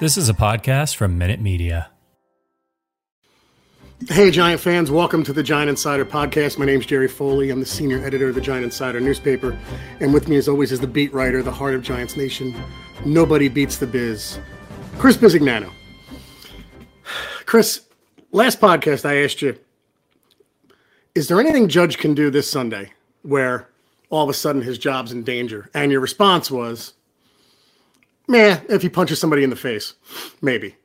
This is a podcast from Minute Media. Hey, Giant fans, welcome to the Giant Insider podcast. My name's Jerry Foley. I'm the senior editor of the Giant Insider newspaper. And with me, as always, is the beat writer, the heart of Giants Nation. Nobody beats the biz. Chris Bisignano. Chris, last podcast I asked you, is there anything Judge can do this Sunday where all of a sudden his job's in danger? And your response was, meh, if he punches somebody in the face, maybe.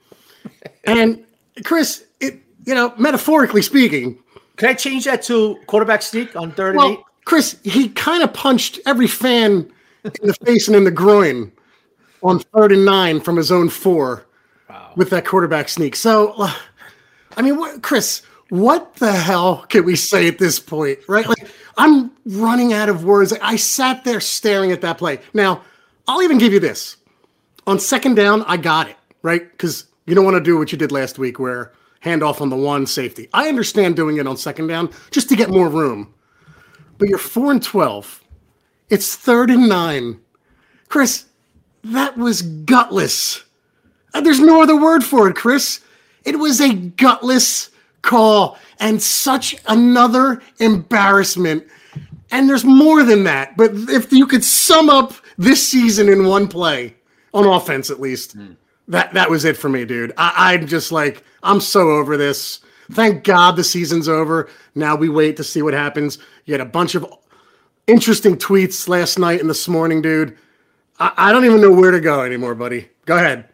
and Chris, it you know, metaphorically speaking, can I change that to quarterback sneak on third well, and eight? Chris, he kind of punched every fan in the face and in the groin on third and nine from his own four wow. with that quarterback sneak. So, I mean, what, Chris, what the hell can we say at this point, right? Like, I'm running out of words. I sat there staring at that play. Now, I'll even give you this on second down, I got it, right? Because you don't want to do what you did last week where handoff on the one safety. I understand doing it on second down just to get more room. But you're 4 and 12. It's third and nine. Chris, that was gutless. Uh, there's no other word for it, Chris. It was a gutless call and such another embarrassment. And there's more than that. But if you could sum up this season in one play, on offense at least. Mm. That that was it for me, dude. I, I'm just like I'm so over this. Thank God the season's over. Now we wait to see what happens. You had a bunch of interesting tweets last night and this morning, dude. I, I don't even know where to go anymore, buddy. Go ahead.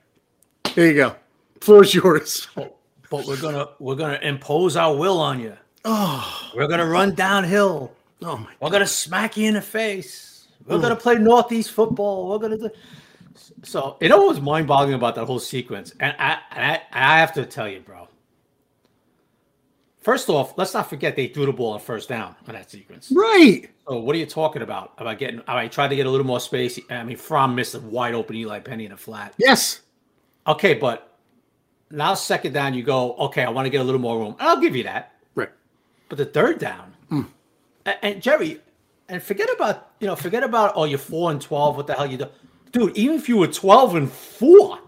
Here you go. Floor's yours. But, but we're gonna we're gonna impose our will on you. Oh, we're gonna run downhill. Oh my! We're gonna smack you in the face. We're mm. gonna play northeast football. We're gonna do. So it always mind boggling about that whole sequence, and I, and I I have to tell you, bro. First off, let's not forget they threw the ball on first down on that sequence. Right. So what are you talking about? About getting? I tried to get a little more space. I mean, Fromm missed a wide open Eli Penny in a flat. Yes. Okay, but now second down, you go. Okay, I want to get a little more room. I'll give you that. Right. But the third down, mm. and, and Jerry, and forget about you know forget about oh you're four and twelve. What the hell you do? Dude, even if you were 12 and 4,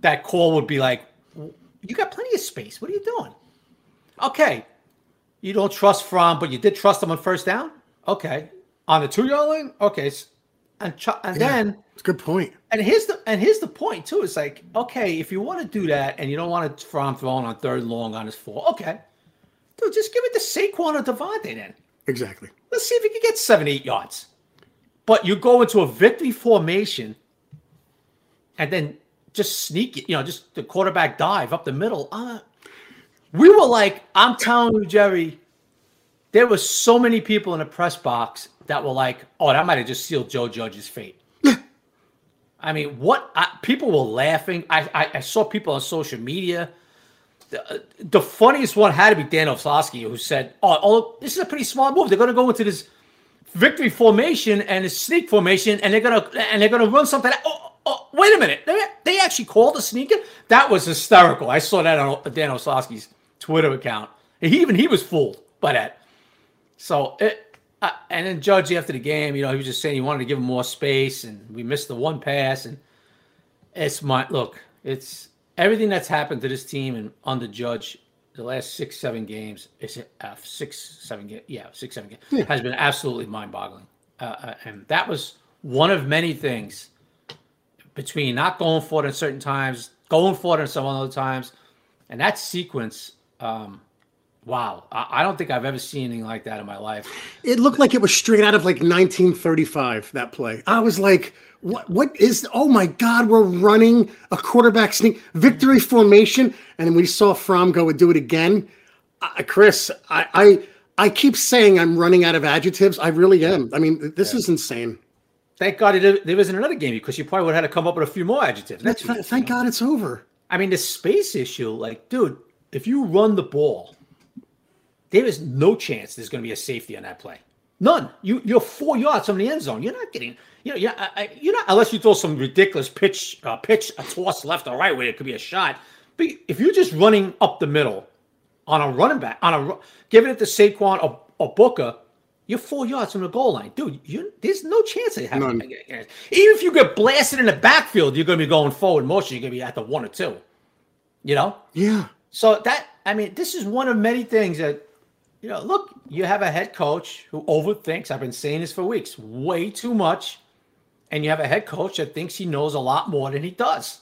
that call would be like, you got plenty of space. What are you doing? Okay. You don't trust Fromm, but you did trust him on first down? Okay. On the two yard line? Okay. And, ch- and yeah, then it's a good point. And here's the and here's the point too. It's like, okay, if you want to do that and you don't want to Fromm throwing on third and long on his four, okay. Dude, just give it to Saquon or Devontae then. Exactly. Let's see if he can get seven, eight yards. But you go into a victory formation and then just sneak it, you know, just the quarterback dive up the middle. Uh, we were like, I'm telling you, Jerry, there were so many people in the press box that were like, oh, that might have just sealed Joe Judge's fate. I mean, what I, people were laughing. I, I, I saw people on social media. The, the funniest one had to be Dan Orlovsky, who said, oh, oh, this is a pretty smart move. They're going to go into this victory formation and a sneak formation, and they're gonna and they're gonna run something. Oh, oh wait a minute! They, they actually called a sneaker? That was hysterical. I saw that on Dan Orlovsky's Twitter account. He, even he was fooled by that. So it, uh, and then Judge after the game, you know, he was just saying he wanted to give him more space, and we missed the one pass, and it's my look. It's everything that's happened to this team and under Judge the last six, seven games. Is it uh, six, seven? Yeah, six, seven games yeah. has been absolutely mind-boggling, uh, uh, and that was one of many things between not going for it at certain times, going for it at some other times, and that sequence. Um, wow, I, I don't think I've ever seen anything like that in my life. It looked like it was straight out of like 1935. That play, I was like, "What? What is? Oh my God, we're running a quarterback sneak victory formation!" And we saw Fromm go and do it again. Uh, Chris, I, I I keep saying I'm running out of adjectives. I really am. I mean, this yeah. is insane. Thank God it, there wasn't another game because you probably would have had to come up with a few more adjectives. That's, thank, thank God it's over. I mean, the space issue, like, dude, if you run the ball, there is no chance there's going to be a safety on that play. None. You you're four yards from the end zone. You're not getting. You know, yeah, you're not unless you throw some ridiculous pitch, uh, pitch, a toss left or right where it could be a shot. But if you're just running up the middle on a running back, on a giving it to Saquon or, or Booker, you're four yards from the goal line, dude. You, there's no chance they have. Even if you get blasted in the backfield, you're going to be going forward motion. You're going to be at the one or two. You know. Yeah. So that I mean, this is one of many things that you know. Look, you have a head coach who overthinks. I've been saying this for weeks, way too much, and you have a head coach that thinks he knows a lot more than he does,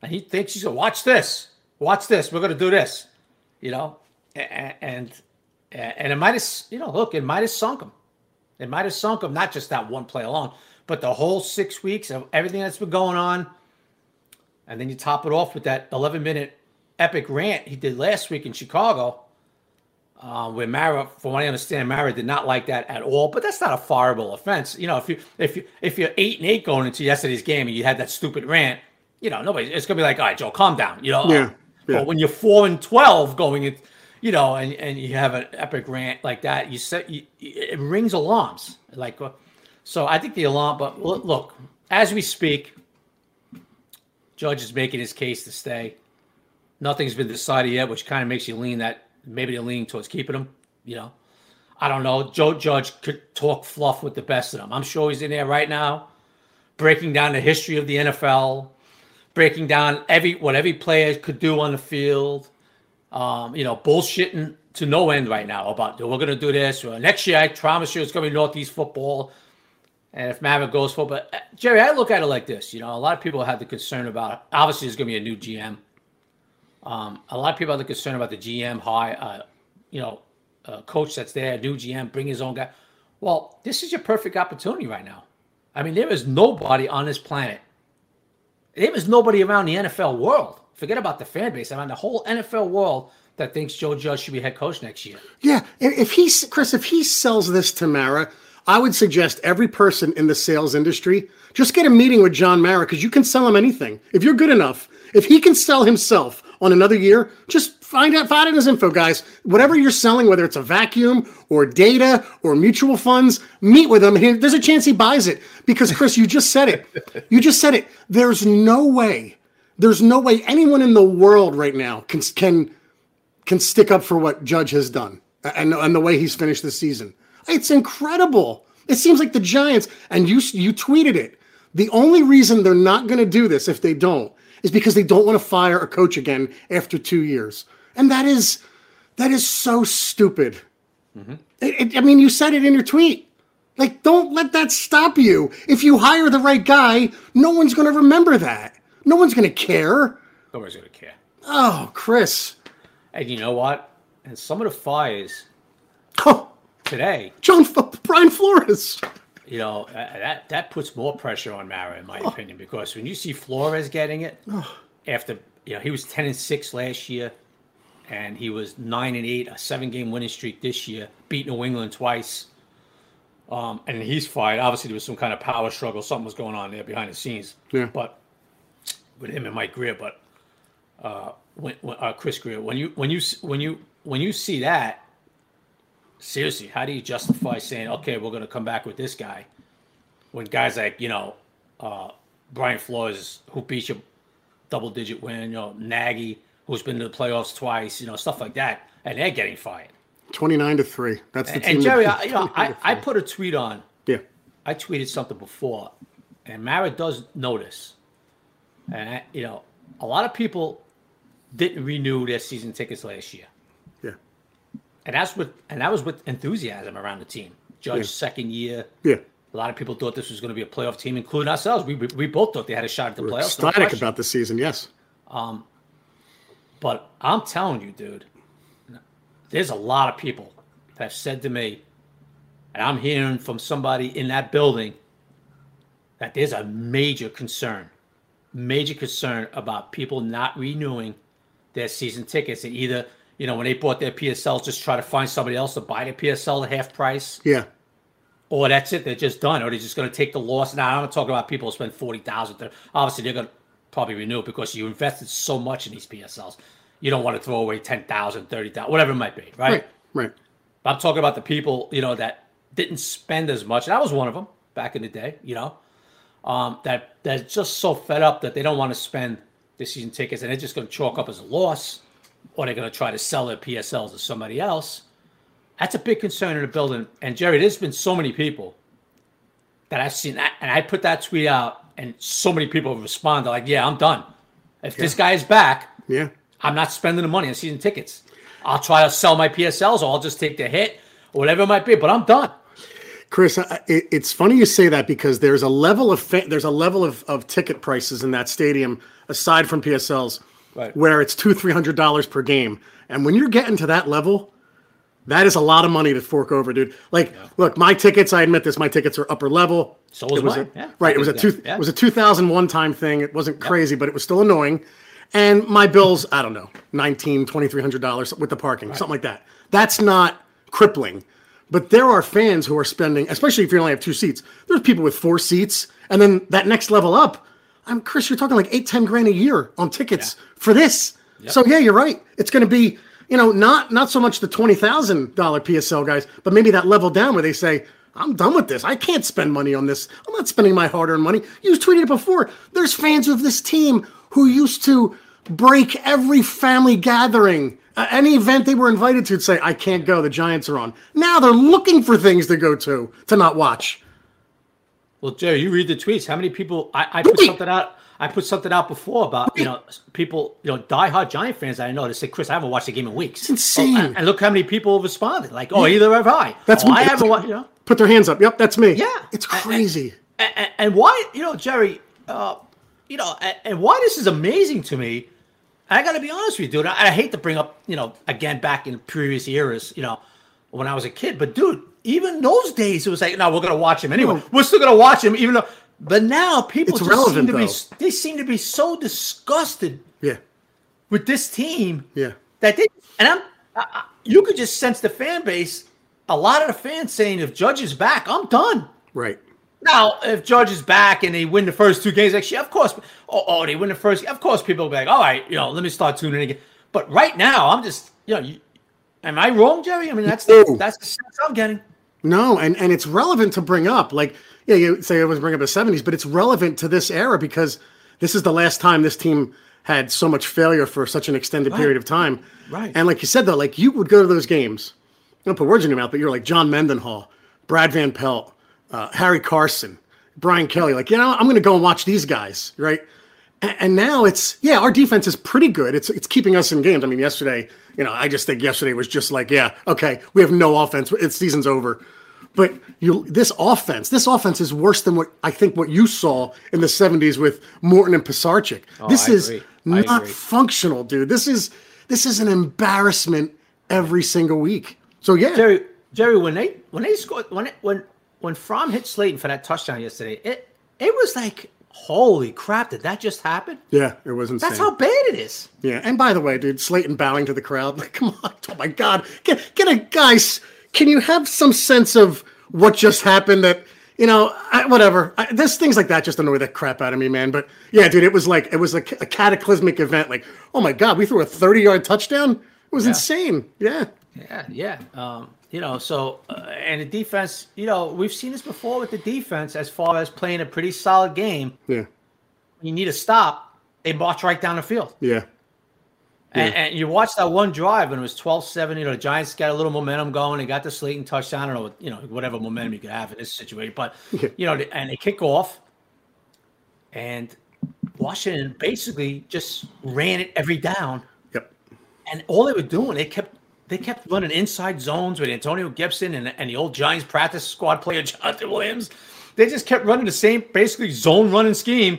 and he thinks he's going watch this, watch this. We're going to do this, you know, and, and and it might have, you know, look, it might have sunk him. It might have sunk him, not just that one play alone, but the whole six weeks of everything that's been going on. And then you top it off with that 11 minute epic rant he did last week in Chicago, uh, where Mara, from what I understand, Mara did not like that at all. But that's not a fireable offense. You know, if you if you if you're eight and eight going into yesterday's game and you had that stupid rant, you know, nobody it's gonna be like, all right, Joe, calm down. You know, yeah. yeah. But when you're four and twelve going into you know, and, and you have an epic rant like that, you set you, it rings alarms. Like, uh, so I think the alarm. But look, as we speak, Judge is making his case to stay. Nothing's been decided yet, which kind of makes you lean that maybe they're leaning towards keeping him. You know, I don't know. Joe Judge could talk fluff with the best of them. I'm sure he's in there right now, breaking down the history of the NFL, breaking down every what every player could do on the field um, you know, bullshitting to no end right now about we're going to do this. Or next year, I promise you, it's going to be Northeast football. And if Maverick goes for, but uh, Jerry, I look at it like this. You know, a lot of people have the concern about. Obviously, there's going to be a new GM. Um, a lot of people are the concern about the GM high. Uh, you know, coach that's there, new GM, bring his own guy. Well, this is your perfect opportunity right now. I mean, there is nobody on this planet. There is nobody around the NFL world forget about the fan base. Mean, the whole NFL world that thinks Joe Judge should be head coach next year. Yeah, if he's Chris, if he sells this to Mara, I would suggest every person in the sales industry just get a meeting with John Mara because you can sell him anything if you're good enough. If he can sell himself on another year, just find out, find out his info, guys. Whatever you're selling, whether it's a vacuum or data or mutual funds, meet with him. There's a chance he buys it because Chris, you just said it. You just said it. There's no way there's no way anyone in the world right now can can can stick up for what Judge has done and and the way he's finished the season. It's incredible. It seems like the Giants and you you tweeted it. The only reason they're not going to do this if they don't is because they don't want to fire a coach again after 2 years. And that is that is so stupid. Mm-hmm. It, it, I mean, you said it in your tweet. Like, don't let that stop you. If you hire the right guy, no one's going to remember that. No one's going to care. Nobody's going to care. Oh, Chris. And you know what? And some of the fires oh, today, John F- Brian Flores. You know that that puts more pressure on Mara, in my oh. opinion, because when you see Flores getting it oh. after you know he was ten and six last year, and he was nine and eight, a seven game winning streak this year, beat New England twice. Um, and he's fired. Obviously, there was some kind of power struggle. Something was going on there behind the scenes. Yeah. But with him and Mike Grier, but uh, when, uh, Chris Grier, when you when you when you when you see that, seriously, how do you justify saying, okay, we're going to come back with this guy, when guys like you know uh, Brian Flores, who beat you double digit win. You know, Nagy, who's been to the playoffs twice. You know, stuff like that, and they're getting fired. Twenty nine to three. That's the And, team. and Jerry, beat I, you know, I, I put a tweet on. yeah. I tweeted something before, and Mara does notice, and I, you know, a lot of people didn't renew their season tickets last year. And that's with and that was with enthusiasm around the team. Judge Yeah. second year, Yeah. a lot of people thought this was going to be a playoff team, including ourselves. We we, we both thought they had a shot at the We're playoffs. no ecstatic question. about the season. Yes. Um, But I'm telling you, dude, there's a lot of people that have said to me, and I'm hearing from somebody in that building that there's a major concern, major concern about people not renewing their season tickets. And either, you know, when they bought their PSLs, just try to find somebody else to buy their PSL at half price, Yeah. or that's it, they're just done, or they're just going to take the loss. Now, I'm not talking about people who spend 40000 Obviously, they're going to probably renew it because you invested so much in these PSLs. You don't want to throw away 10000 30000 whatever it might be, right? Right. Right. I'm talking about the people, you know, that didn't spend as much. And I was one of them back in the day, you know, um, that that's just so fed up that they don't want to spend the season tickets and they're just going to chalk up as a loss, or they're going to try to sell their PSLs to somebody else. That's a big concern in the building. And Jerry, there's been so many people that I've seen that, and I put that tweet out, and so many people have responded like, "Yeah, I'm done. If this guy is back, Yeah. I'm not spending the money on season tickets. I'll try to sell my PSLs, or I'll just take the hit, or whatever it might be. But I'm done. Chris, it, it's funny you say that because there's a level of fa- there's a level of, of ticket prices in that stadium aside from PSLs, Right. where it's two three hundred dollars per game, and when you're getting to that level, that is a lot of money to fork over, dude. Like, look, my tickets. I admit this. My tickets are upper level. So was It was mine, a- yeah. right. It was a two. yeah. It was a two thousand one time thing. It wasn't crazy, but it was still annoying. And my bills, I don't know, nineteen, twenty three hundred dollars with the parking, something like that. That's not crippling. But there are fans who are spending, especially if you only have two seats. There's people with four seats, and then that next level up. I'm Chris. You're talking like eight, ten grand a year on tickets for this. So yeah, you're right. It's going to be, you know, not not so much the twenty thousand dollar PSL guys, but maybe that level down where they say, "I'm done with this. I can't spend money on this. I'm not spending my hard-earned money." You tweeted it before. There's fans of this team who used to break every family gathering, uh, any event they were invited to, say, "I can't go. The Giants are on." Now they're looking for things to go to to not watch. Well, Jerry, you read the tweets. How many people? I, I put something out. I put something out before about you know people, you know, diehard Giant fans. That I know they say, Chris, I haven't watched the game in weeks. It's insane. and, and look how many people responded. Like, oh, either have I. That's oh, what- I haven't watched. You know, Put their hands up. Yep, that's me. Yeah. it's And- and- crazy. and, and why you know jerry uh you know and, and why this is amazing to me i gotta be honest with you dude I, I hate to bring up you know again back in previous eras you know when i was a kid but dude even those days it was like no we're gonna watch him anyway we're still gonna watch him even though but now people It's just seem to be they seem to be so disgusted yeah, with this team yeah. that they and I'm I, you could just sense the fan base a lot of the fans saying if judge is back i'm done Right. now, if Judge is back and they win the first two games, actually, of course, oh, oh, they win the first, of course, people will be like, all right, you know, let me start tuning in again. But right now, I'm just, you know, you, am I wrong, Jerry? I mean, that's the, that's the sense I'm getting. No, and and it's relevant to bring up. Like, yeah, you say it was bring up the '70s, but it's relevant to this era because this is the last time this team had so much failure for such an extended period of time. Right. And like you said, though, like you would go to those games. I don't put words in your mouth, but you're like John Mendenhall, Brad Van Pelt, uh, Harry Carson, Brian Kelley. Like, you know, I'm going to go and watch these guys, right? And, now it's yeah, our defense is pretty good. It's it's keeping us in games. I mean, yesterday, you know, I just think yesterday was just like, yeah, okay, we have no offense. It's season's over. But you, this offense, this offense is worse than what I think what you saw in the '70s with Morton and Pisarcik. Oh, this I is agree. Not functional, dude. This is this is an embarrassment every single week. So yeah, Jerry, Jerry, when they when they scored when it, when when Fromm hit Slayton for that touchdown yesterday, it it was like, holy crap, did that just happen? yeah, it was insane. That's how bad it is. Yeah, and by the way, dude, Slayton bowing to the crowd. Like, come on, oh my God, get get a guys. Can you have some sense of what just happened? That you know, I, whatever. I, there's things like that just annoy the crap out of me, man. But yeah, dude, it was like it was a, a cataclysmic event. Like, oh my God, we threw a 30 yard touchdown. It was insane. Yeah, Yeah, yeah. Um, you know, so uh, and the defense, you know, we've seen this before with the defense as far as playing a pretty solid game. yeah, You need a stop. they march right down the field. Yeah. And, and, you watch that one drive, and it was 12-7. You know, the Giants got a little momentum going. They got the Slayton touchdown. I don't know, you know, whatever momentum you could have in this situation. But, you know, and they kick off, and Washington basically just ran it every down. Yep. And all they were doing, they kept they kept running inside zones with Antonio Gibson and, and the old Giants practice squad player Jonathan Williams. They just kept running the same basically zone running scheme,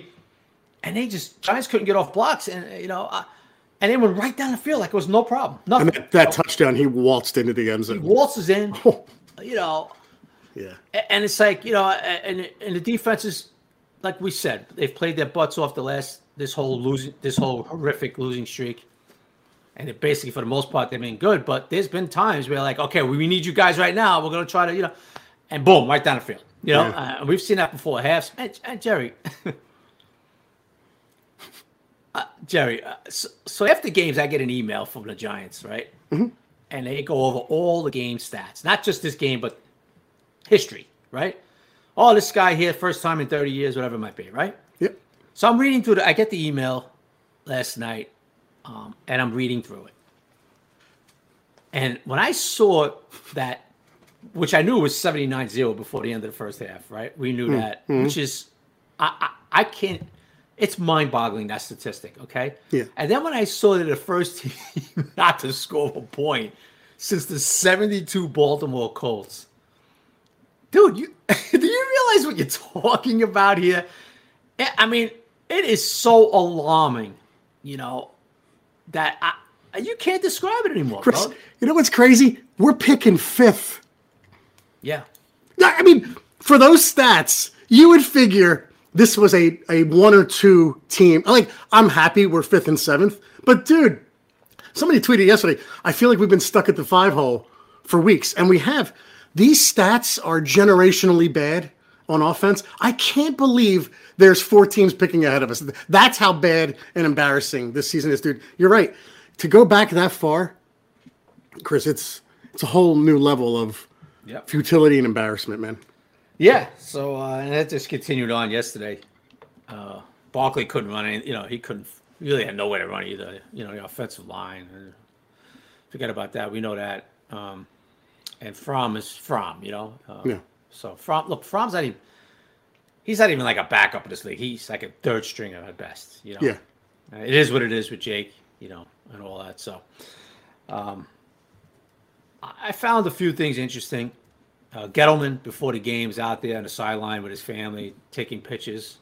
and they just Giants couldn't get off blocks. And you know, uh, and they went right down the field like it was no problem. Nothing. And that, that touchdown, he waltzed into the end zone. He waltzes in. you know. Yeah. And it's like you know, and and the defense is like we said, they've played their butts off the last this whole losing this whole horrific losing streak. And it basically, for the most part, they've been good. But there's been times where, like, okay, we need you guys right now. We're going to try to, you know, and boom, right down the field. You know, yeah. uh, we've seen that before. Halves, and, and Jerry, uh, Jerry. Uh, so, so, after games, I get an email from the Giants, right? Mm-hmm. And they go over all the game stats, not just this game, but history, right? Oh, this guy here, first time in 30 years, whatever it might be, right? Yep. So I'm reading through the. I get the email last night, um, and I'm reading through it. And when I saw that, which I knew was 79-0 before the end of the first half, right? We knew mm-hmm. that, which is, I, I, I can't, it's mind-boggling that statistic. Okay. Yeah. And then when I saw that the first team not to score a point since the '72 Baltimore Colts, dude, you do you realize what you're talking about here? I mean, it is so alarming, you know, that I, you can't describe it anymore. Chris, bro. you know what's crazy? We're picking fifth. Yeah. I mean, for those stats, you would figure this was a, a one or two team. Like, I'm happy we're fifth and seventh, but dude, somebody tweeted yesterday, I feel like we've been stuck at the five hole for weeks, and we have. These stats are generationally bad on offense. I can't believe there's four teams picking ahead of us. That's how bad and embarrassing this season is, dude. You're right. To go back that far, Chris, it's it's a whole new level of yep. futility and embarrassment, man. Yeah. So uh, and that just continued on yesterday. Uh, Barkley couldn't run any, you know, he couldn't really had nowhere to run either. You know, the offensive line. Forget about that. We know that. Um, and Fromm is Fromm, you know. Uh, yeah. So Fromm, look, Fromm's not even. He's not even like a backup in this league. He's like a third stringer at best. You know. Yeah. It is what it is with Jake, you know, and all that. So, um, I found a few things interesting. Uh, Gettleman before the game's out there on the sideline with his family taking pictures.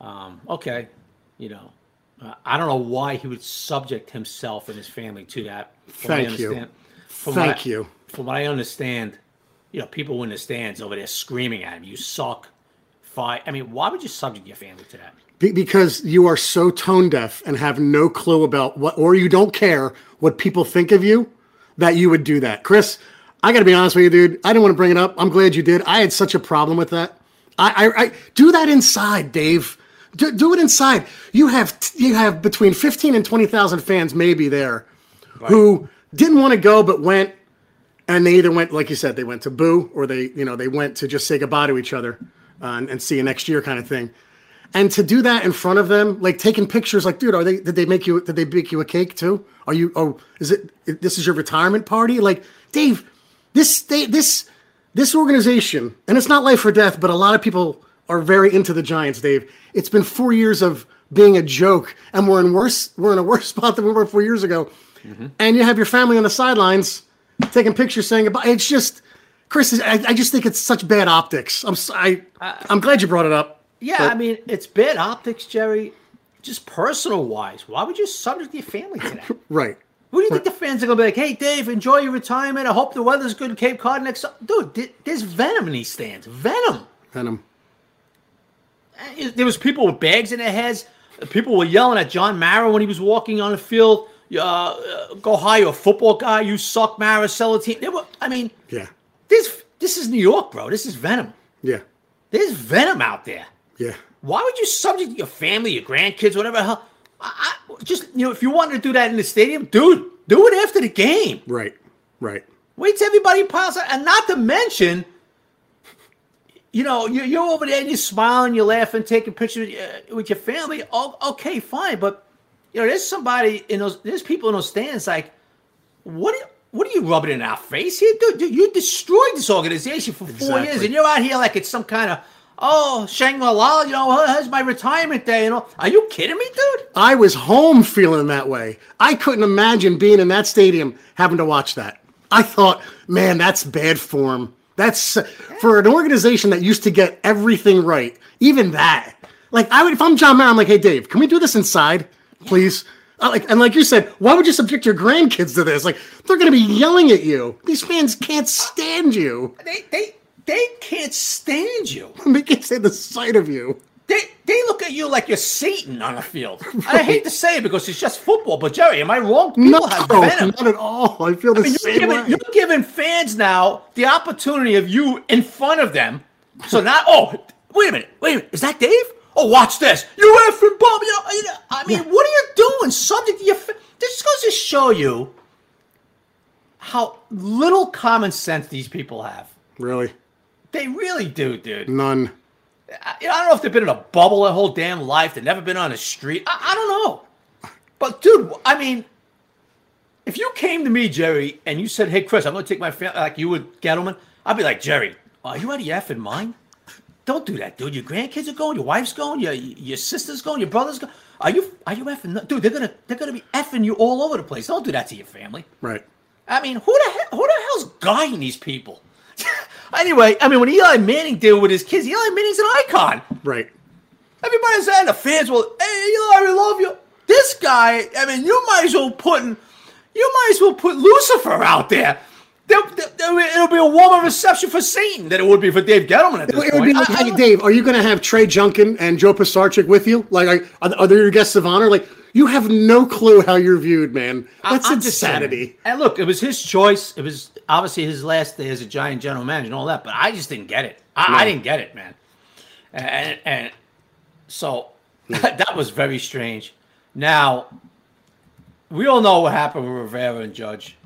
Um, okay, you know, uh, I don't know why he would subject himself and his family to that. Thank you. Thank I, you. From what I understand, you know, people in the stands over there screaming at him, "You suck." Fight. I mean, why would you subject your family to that? because you are so tone deaf and have no clue about what, or you don't care what people think of you, that you would do that. Chris, I got to be honest with you, dude. I didn't want to bring it up. I'm glad you did. I had such a problem with that. I, I, I do that inside, Dave. Do, do, it inside. You have you have between 15 and 20,000 fans maybe there right. who didn't want to go but went and they either went like you said they went to boo or they you know they went to just say goodbye to each other uh, and, and, see you next year kind of thing. And to do that in front of them like taking pictures like dude are they did they make you did they bake you a cake too? Are you oh is it this is your retirement party? Like dave this they, this this organization and it's not life or death but a lot of people are very into the giants dave. It's been four years of being a joke and we're in worse we're in a worse spot than we were four years ago. Mm-hmm. and you have your family on the sidelines taking pictures saying about it's just Chris. I, I just think it's such bad optics. I'm I, uh, I'm glad you brought it up. Yeah, but, I mean it's bad optics, Jerry. Just personal wise, why would you subject your family to that? right. Who do you think the fans are gonna be like? Hey, Dave, enjoy your retirement. I hope the weather's good in Cape Cod next. Dude, there's venom in these stands. Venom. Venom. Eh, there was people with bags in their heads. People were yelling at John Mara when he was walking on the field uh, go hire a football guy. You suck, Mara. Sell a team. Were, I mean, yeah. This this is New York, bro. This is venom. Yeah. There's venom out there. Yeah. Why would you subject your family, your grandkids, whatever the hell? I, I, just you know, if you wanted to do that in the stadium, dude, do it after the game. Right. Right. Wait till everybody piles out, and not to mention, you know, you're, you're over there and you're smiling, you're laughing, taking pictures uh, with your family. Oh, okay, fine. But, you know, there's somebody in those, there's people in those stands like, what are you, what are you rubbing in our face here? Dude, dude you destroyed this organization for four Exactly. years and you're out here like it's some kind of, oh, Shangri-La, you know, here's my retirement day. You know, are you kidding me, dude? I was home feeling that way. I couldn't imagine being in that stadium having to watch that. I thought, man, that's bad form. That's uh, for an organization that used to get everything right. Even that, like, I would if I'm John Mara, I'm like, hey, Dave, can we do this inside, please? Uh, like, and like you said, why would you subject your grandkids to this? Like, they're going to be yelling at you. These fans can't stand you. They, they, they can't stand you. They can't stand the sight of you. They they look at you like you're Satan on a field. I hate to say it because it's just football, but Jerry, am I wrong? People No, have venom. not at all. I feel the I mean, you're same giving, way. you're giving fans now the opportunity of you in front of them. So now, oh, wait a minute, wait a minute, is that Dave? Oh, watch this. You effing bum. You know, you know, I mean, what are you doing? Subject to your. fa- This goes to show you how little common sense these people have. Really, They really do, dude. none. I, I don't know if they've been in a bubble their whole damn life. They've never been on a street. I, I don't know. But dude, I mean, if you came to me, Jerry, and you said, "Hey, Chris, I'm going to take my family," like you would, Gettleman, I'd be like, "Jerry, are you out of your effing mind? Don't do that, dude. Your grandkids are going, your wife's going, your your sister's going, your brother's going. Are you are you effing? Dude, they're gonna they're gonna be effing you all over the place. Don't do that to your family. Right. I mean, who the hell, who the hell's guiding these people? anyway, I mean, when Eli Manning deal with his kids, Eli Manning's an icon. Right. Everybody's saying the fans will, hey, Eli, we love you. This guy, I mean, you might as well put, in. you might as well put Lucifer out there. It'll be a warmer reception for Satan than it would be for Dave Gettleman at this It would be point. like, I- I hey, Dave, are you going to have Trey Junkin and Joe Pisarcik with you? Like, are, are they your guests of honor? Like, you have no clue how you're viewed, man. That's saying. insanity. And look, it was his choice. It was obviously his last day as a Giant general manager and all that. But I just didn't get it. I, I didn't get it, man. And, and so hmm. that was very strange. Now, we all know what happened with Rivera and Judge.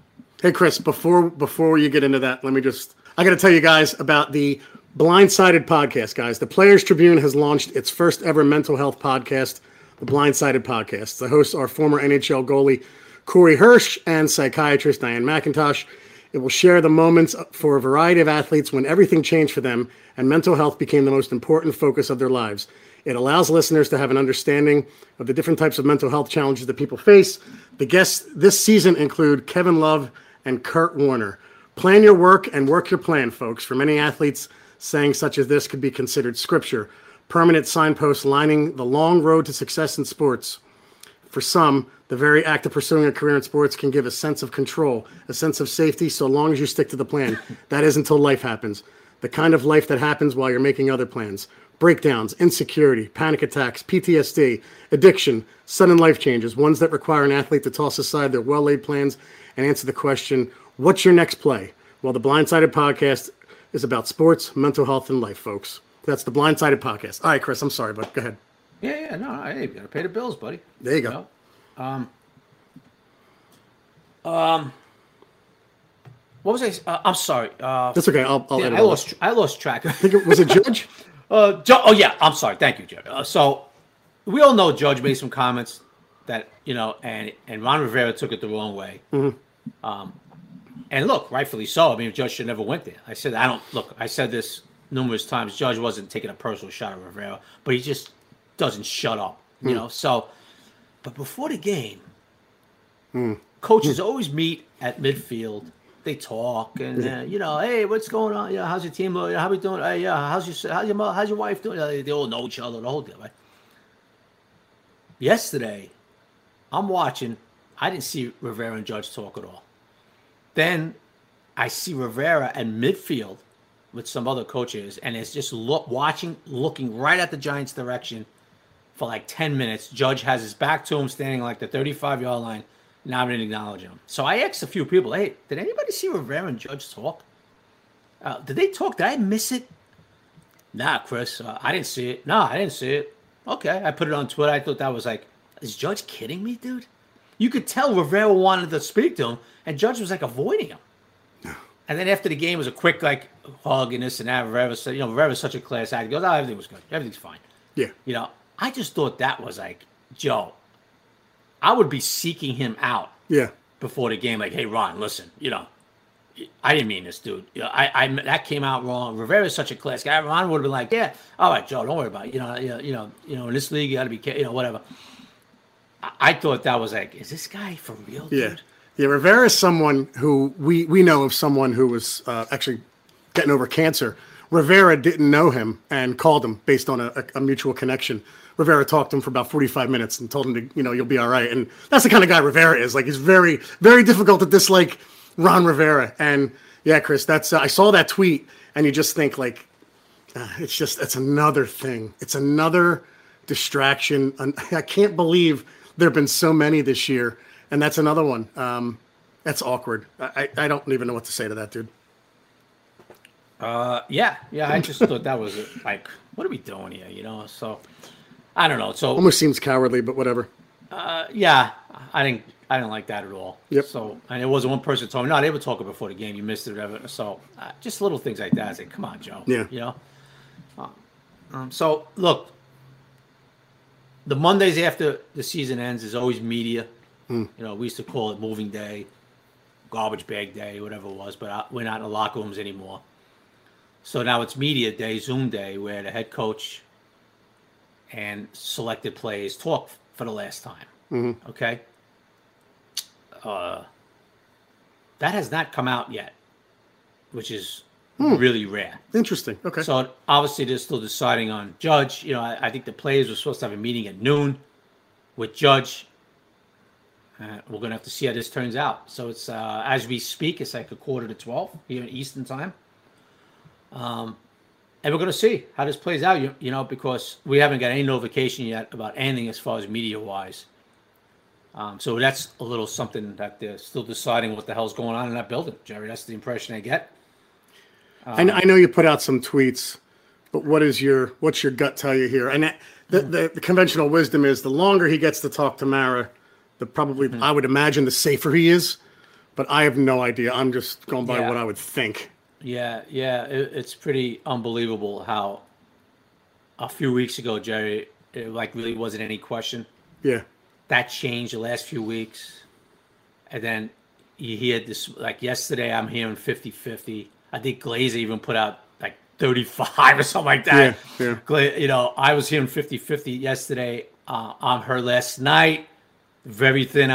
Hey, Chris, before before you get into that, let me just I got to tell you guys about the Blindsided podcast, guys. The Players Tribune has launched its first ever mental health podcast, the Blindsided podcast. The hosts are former NHL goalie Corey Hirsch and psychiatrist Diane McIntosh. It will share the moments for a variety of athletes when everything changed for them and mental health became the most important focus of their lives. It allows listeners to have an understanding of the different types of mental health challenges that people face. The guests this season include Kevin Love and Kurt Warner. Plan your work and work your plan, folks. For many athletes, saying such as this could be considered scripture, permanent signposts lining the long road to success in sports. For some, the very act of pursuing a career in sports can give a sense of control, a sense of safety, so long as you stick to the plan. That is until life happens. The kind of life that happens while you're making other plans. Breakdowns, insecurity, panic attacks, PTSD, addiction, sudden life changes, ones that require an athlete to toss aside their well laid plans and answer the question, What's your next play? Well, the Blindsided podcast is about sports, mental health, and life, folks. That's the Blindsided podcast. All right, Chris, I'm sorry, but go ahead. Yeah, yeah, no, hey, you gotta pay the bills, buddy. There you go. Um, um, what was I? Uh, I'm sorry. Uh, That's okay. I'll, I'll yeah, I lost. I lost track. I think it was a judge. Uh, Ju- oh yeah, I'm sorry. Thank you, Judge. Uh, so we all know Judge made some comments that you know, and and Ron Rivera took it the wrong way. Um, and look, rightfully so. I mean, Judge should never went there. I said I don't look. I said this numerous times. Judge wasn't taking a personal shot at Rivera, but he just doesn't shut up. You know. So, but before the game, coaches always meet at midfield. They talk and uh, you know, hey, what's going on? Yeah, how's your team? Uh, How we doing? Hey, yeah, how's your how's your mo- how's your wife doing? They all know each other, the whole deal, right? Yesterday, I'm watching. I didn't see Rivera and Judge talk at all. Then I see Rivera at midfield with some other coaches, and it's just look watching, looking right at the Giants' direction for like 10 minutes. Judge has his back to him, standing like the 35 yard line, not even acknowledging him. So I asked a few people, hey, did anybody see Rivera and Judge talk? Uh, did they talk? Did I miss it? Nah, Chris, uh, I didn't see it. No, I didn't see it. Okay, I put it on Twitter. I thought that was like, is Judge kidding me, dude? You could tell Rivera wanted to speak to him, and Judge was like avoiding him. And then after the game was a quick like hug and this and that. Rivera said, you know, Rivera's such a class act. He goes, oh, everything was good. Everything's fine. Yeah. You know, I just thought that was like, Joe, I would be seeking him out Yeah. before the game, like, hey, Ron, listen, you know, I didn't mean this, dude. You know, I, I that came out wrong. Rivera's such a class guy. Ron would have been like, yeah, all right, Joe, don't worry about it. You know, you know, you know, you know in this league, you got to be, you know, whatever. I, thought that was like, is this guy for real? Yeah. dude? Yeah, Rivera is someone who we we know of someone who was uh, actually getting over cancer. Rivera didn't know him and called him based on a, a, mutual connection. Rivera talked to him for about 45 minutes and told him to, you know, you'll be all right. And that's the kind of guy Rivera is. Like, he's very, very difficult to dislike Ron Rivera. And yeah, Chris, that's, uh, I saw that tweet and you just think, like, uh, it's just, it's another thing. It's another distraction. And I can't believe there have been so many this year. And that's another one. Um, that's awkward. I, I don't even know what to say to that, dude. Uh, yeah, yeah. I just thought that was like, what are we doing here? You know, so I don't know. So Almost seems cowardly, but whatever. uh, yeah, I didn't, I didn't like that at all. Yep. So and it wasn't one person told me, no, they were talking before the game. You missed it, whatever. So uh, just little things like that. I say, come on, Joe. Yeah. You know. Uh, Um, so look, the Mondays after the season ends is always media. You know, we used to call it moving day, garbage bag day, whatever it was, but uh, we're not in the locker rooms anymore. So now it's media day, Zoom day, where the head coach and selected players talk for the last time. Okay. Uh, that has not come out yet, which is really rare. Interesting. Okay. So obviously they're still deciding on Judge. You know, I, I think the players were supposed to have a meeting at noon with Judge. Uh, we're gonna have to see how this turns out. So it's uh, as we speak, it's like a quarter to twelve here in Eastern time. Um, and we're gonna see how this plays out. You, you know, because we haven't got any notification yet about anything as far as media wise. Um, so that's a little something that they're still deciding what the hell's going on in that building, Jerry. That's the impression I get. I, kn- I know you put out some tweets, but what is your what's your gut tell you here? And that, the, the the conventional wisdom is the longer he gets to talk to Mara, the probably mm-hmm. I would imagine the safer he is. But I have no idea. I'm just going by Yeah. what I would think. Yeah, yeah, it, it's pretty unbelievable how a few weeks ago, Jerry, it like really wasn't any question. Yeah. That changed the last few weeks. And then you hear this, like yesterday, I'm hearing 50 50. I think Glazer even put out like 35 or something like that. Yeah, yeah. Gla- You know, I was hearing 50 50 yesterday uh, on her last night. Very thin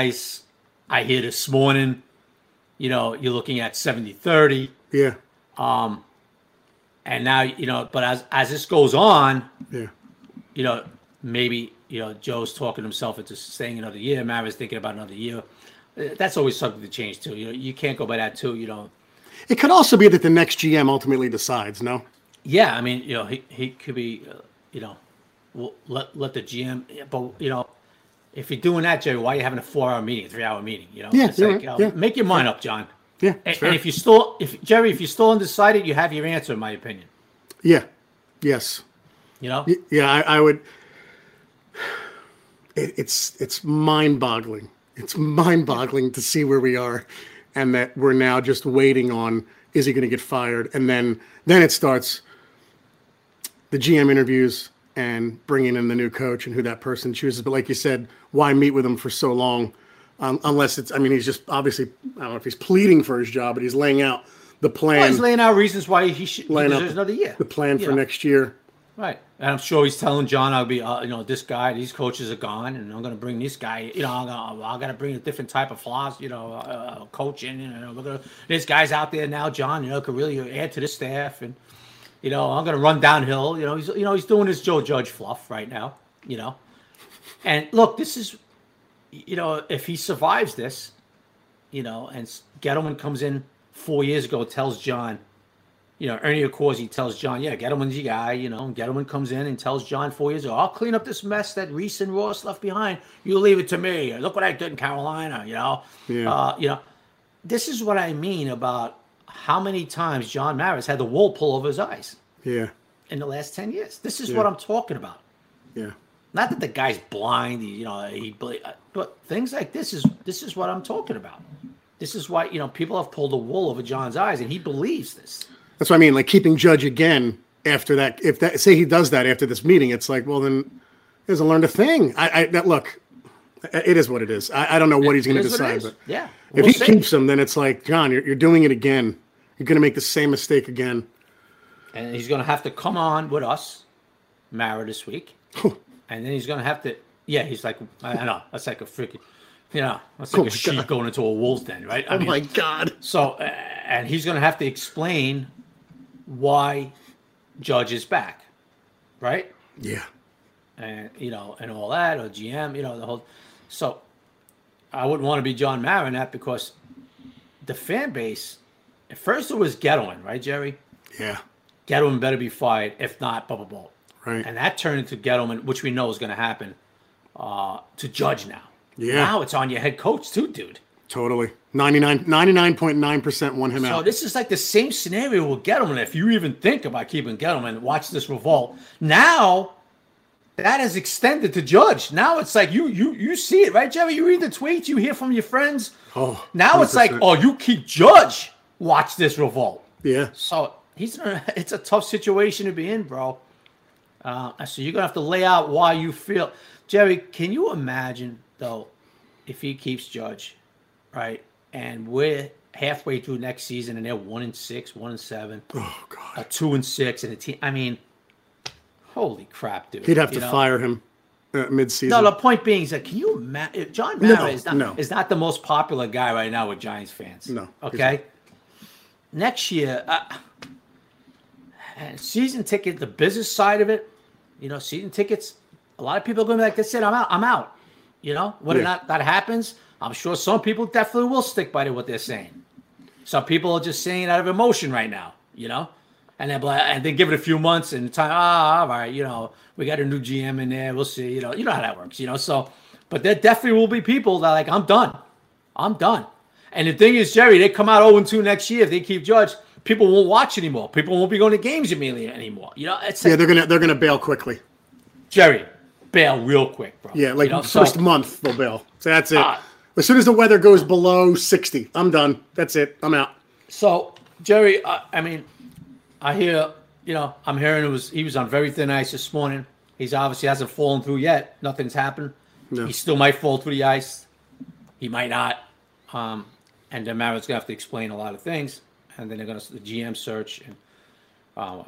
Nice. I hear this morning, you know, you're looking at 70 30. Yeah. Um, and now, you know, but as, as this goes on, Yeah. you know, maybe, you know, Joe's talking himself into staying another year. Mara's thinking about another year. Uh, That's always something to change too. You know, you can't go by that too. You know, It could also be that the next GM ultimately decides. No. yeah. I mean, you know, he, he could be, uh, you know, well, let let the GM. But you know, if you're doing that, Jerry, why are you having a four hour meeting, a three hour meeting? You know, Yeah, it's like, right, um, yeah. make your mind up, John. Yeah, And, fair. and if you still, if Jerry, if you're still undecided, you have your answer, in my opinion. yeah, yes, You know, Y- yeah. I, I would. It, it's it's mind-boggling. It's mind-boggling to see where we are, and that we're now just waiting on is he going to get fired, and then then it starts. The GM interviews and bringing in the new coach and who that person chooses. But like you said, why meet with him for so long? Um, unless it's, I mean, he's just obviously, I don't know if he's pleading for his job, but he's laying out the plan. well, he's laying out reasons why he should he laying out deserves another year. the plan for next year. Right, and I'm sure he's telling John, "I'll be, uh, you know, this guy, these coaches are gone, and I'm going to bring this guy. You know, I'm gonna, I got to bring a different type of flaws, you know, uh, coaching. You know, this guy's out there now, John. You know, could really add to the staff, and you know, I'm going to run downhill. You know, he's, you know, he's doing his Joe Judge fluff right now. You know, and look, this is, you know, if he survives this, you know, and Gettleman comes in four years ago, tells John, you know, Ernie Accorsi tells John, yeah, Gettleman's your guy, you know, and Gettleman comes in and tells John four years ago, I'll clean up this mess that Reese and Ross left behind. You leave it to me. Look what I did in Carolina, you know. Yeah. Uh, you know, this is what I mean about how many times John Mara's had the wool pull over his eyes Yeah, in the last 10 years. This is Yeah. what I'm talking about. yeah, Not that the guy's blind, you know, he, uh, but things like this is this is what I'm talking about. This is why you know people have pulled the wool over John's eyes, and he believes this. that's what I mean. Like keeping Judge again after that. If that say he does that after this meeting, it's like, well, then he hasn't learned a thing. I, I that look, it is what it is. I, I don't know what he's going to It it decide, but yeah, if we'll he see. keeps him, then it's like, John, you're, you're doing it again. You're going to make the same mistake again. and he's going to have to come on with us, Mara, this week, and then he's going to have to. Yeah, he's like, I know that's like a freaking, you know, that's like Oh a sheep God. going into a wolf's den, right? I Oh mean, my God. So, uh, and he's going to have to explain why Judge is back, right? Yeah. and you know, and all that, or GM, you know, the whole. So, I wouldn't want to be John Marinette because the fan base. At first, it was Gettleman, right, Jerry? Yeah. Gettleman better be fired, if not, blah blah blah. Right. And that turned into Gettleman, which we know is going to happen, uh, to Judge now. Yeah. Now it's on your head coach too, dude. Totally. 99, 99.9% want him So out. So this is like the same scenario with Gettleman. If you even think about keeping Gettleman, watch this revolt. Now that has extended to Judge. Now it's like you you you see it, right, Jerry? You read the tweets, you hear from your friends. Oh, now it's like, oh, you keep Judge. Watch this revolt. yeah. So he's it's a tough situation to be in, bro. Uh, so you're gonna have to lay out why you feel, Jerry. Can you imagine though, if he keeps Judge, right, and we're halfway through next season and they're one and six, one and seven, Oh, God. a two and six, and a team. I mean, holy crap, dude. He'd have to know? fire him uh, mid-season. No, the point being is that can you imagine John No, is not no. is not the most popular guy right now with Giants fans. No, Okay. Next year, uh, season ticket, the business side of it, you know, season tickets. A lot of people are going to be like, "That's it, I'm out. I'm out." You know, whether or not that happens, I'm sure some people definitely will stick by to what they're saying. Some people are just saying it out of emotion right now, you know, and then and they give it a few months and time. Ah, all right, you know, we got a new GM in there. We'll see. You know, you know how that works. You know, so but there definitely will be people that are like, I'm done, I'm done. And the thing is, Jerry, they come out 0 2 next year if they keep Judge. People won't watch anymore. People won't be going to games immediately anymore. You know, it's Yeah, like, they're gonna they're gonna bail quickly. Jerry, bail real quick, bro. Yeah, like you know, first so- month they'll bail. So that's it. Ah. as soon as the weather goes below sixty, I'm done. That's it. I'm out. So Jerry, I, I mean, I hear, you know, I'm hearing it was he was on very thin ice this morning. He's obviously hasn't fallen through yet. Nothing's happened. No. He still might fall through the ice. He might not. Um, and then Mara's gonna have to explain a lot of things. And then they're gonna the GM search. And uh,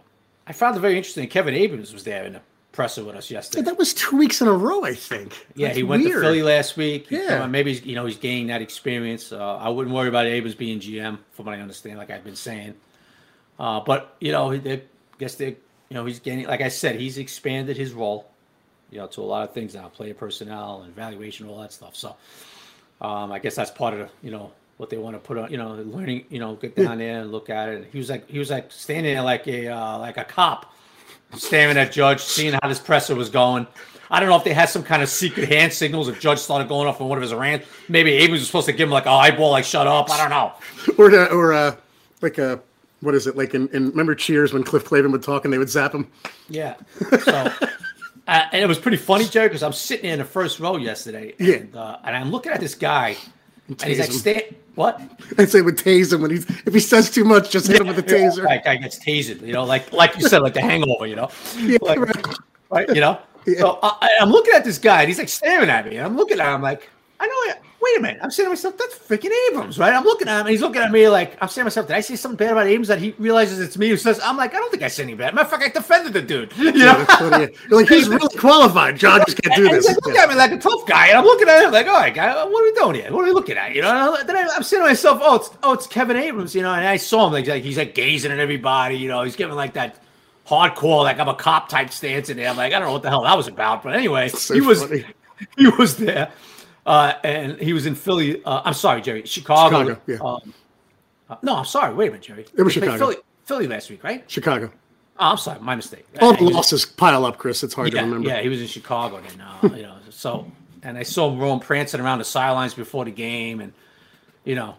I found it very interesting. Kevin Abrams was there in the presser with us yesterday. That was two weeks in a row, I think. Yeah, That's he went to. Philly last week. Yeah. maybe he's, you know he's gaining that experience. Uh, I wouldn't worry about Abrams being GM, from what I understand, like I've been saying. Uh, but you know, they guess they, you know, he's getting. Like I said, he's expanded his role, you know, to a lot of things now, player personnel and evaluation, all that stuff. So, um, I guess that's part of the, you know, what they want to put on, you know, learning, you know, get down there and look at it. And he was like, he was like standing there like a, uh, like a cop staring at Judge, seeing how this presser was going. I don't know if they had some kind of secret hand signals. If Judge started going off on one of his rants, maybe Abrams was supposed to give him like a eyeball, like "shut up." I don't know. Or uh, or uh, like a what is it like in, in remember Cheers when Cliff Clavin would talk and they would zap him? Yeah. So, uh, and it was pretty funny, Jerry, because I'm sitting in the first row yesterday, Yeah. and, uh, and I'm looking at this guy, and he's like. "Stay what?" I'd say would tase him when he's if he says too much, just hit him with a taser. Like guy gets tased, you know, like like you said, like the Hangover, you know, Yeah, like, right. right? You know. Yeah. So I, I'm looking at this guy, and he's like staring at me, and I'm looking at him like, I know. Wait a minute, I'm saying to myself, that's freaking Abrams, right? I'm looking at him, and he's looking at me like, I'm saying to myself, did I say something bad about Abrams that he realizes it's me who says? I'm like, I don't think I said any bad. Matter of fact, I defended the dude. You Yeah, know. that's funny. You're like he's really qualified. John just can't do And he's this. like, look at me like a tough guy, and I'm looking at him like, all right, guy, what are we doing here? What are we looking at? You know, and then I, I'm saying to myself, oh, it's oh, it's Kevin Abrams, you know, and I saw him like, like he's like gazing at everybody, you know, he's giving like that hardcore, like I'm a cop type stance in there. I'm like, I don't know what the hell that was about, but anyway, So he was funny. he was there, uh, and he was in Philly. Uh, I'm sorry, Jerry, Chicago. Chicago, yeah. um, uh, no, I'm sorry. Wait a minute, Jerry. It was Chicago. Philly, Philly last week, right? Chicago. Oh, I'm sorry, my mistake. All the losses pile up, Chris. It's hard yeah, to remember. Yeah, he was in Chicago then. Uh, you know, so and I saw Rome prancing around the sidelines before the game, and you know,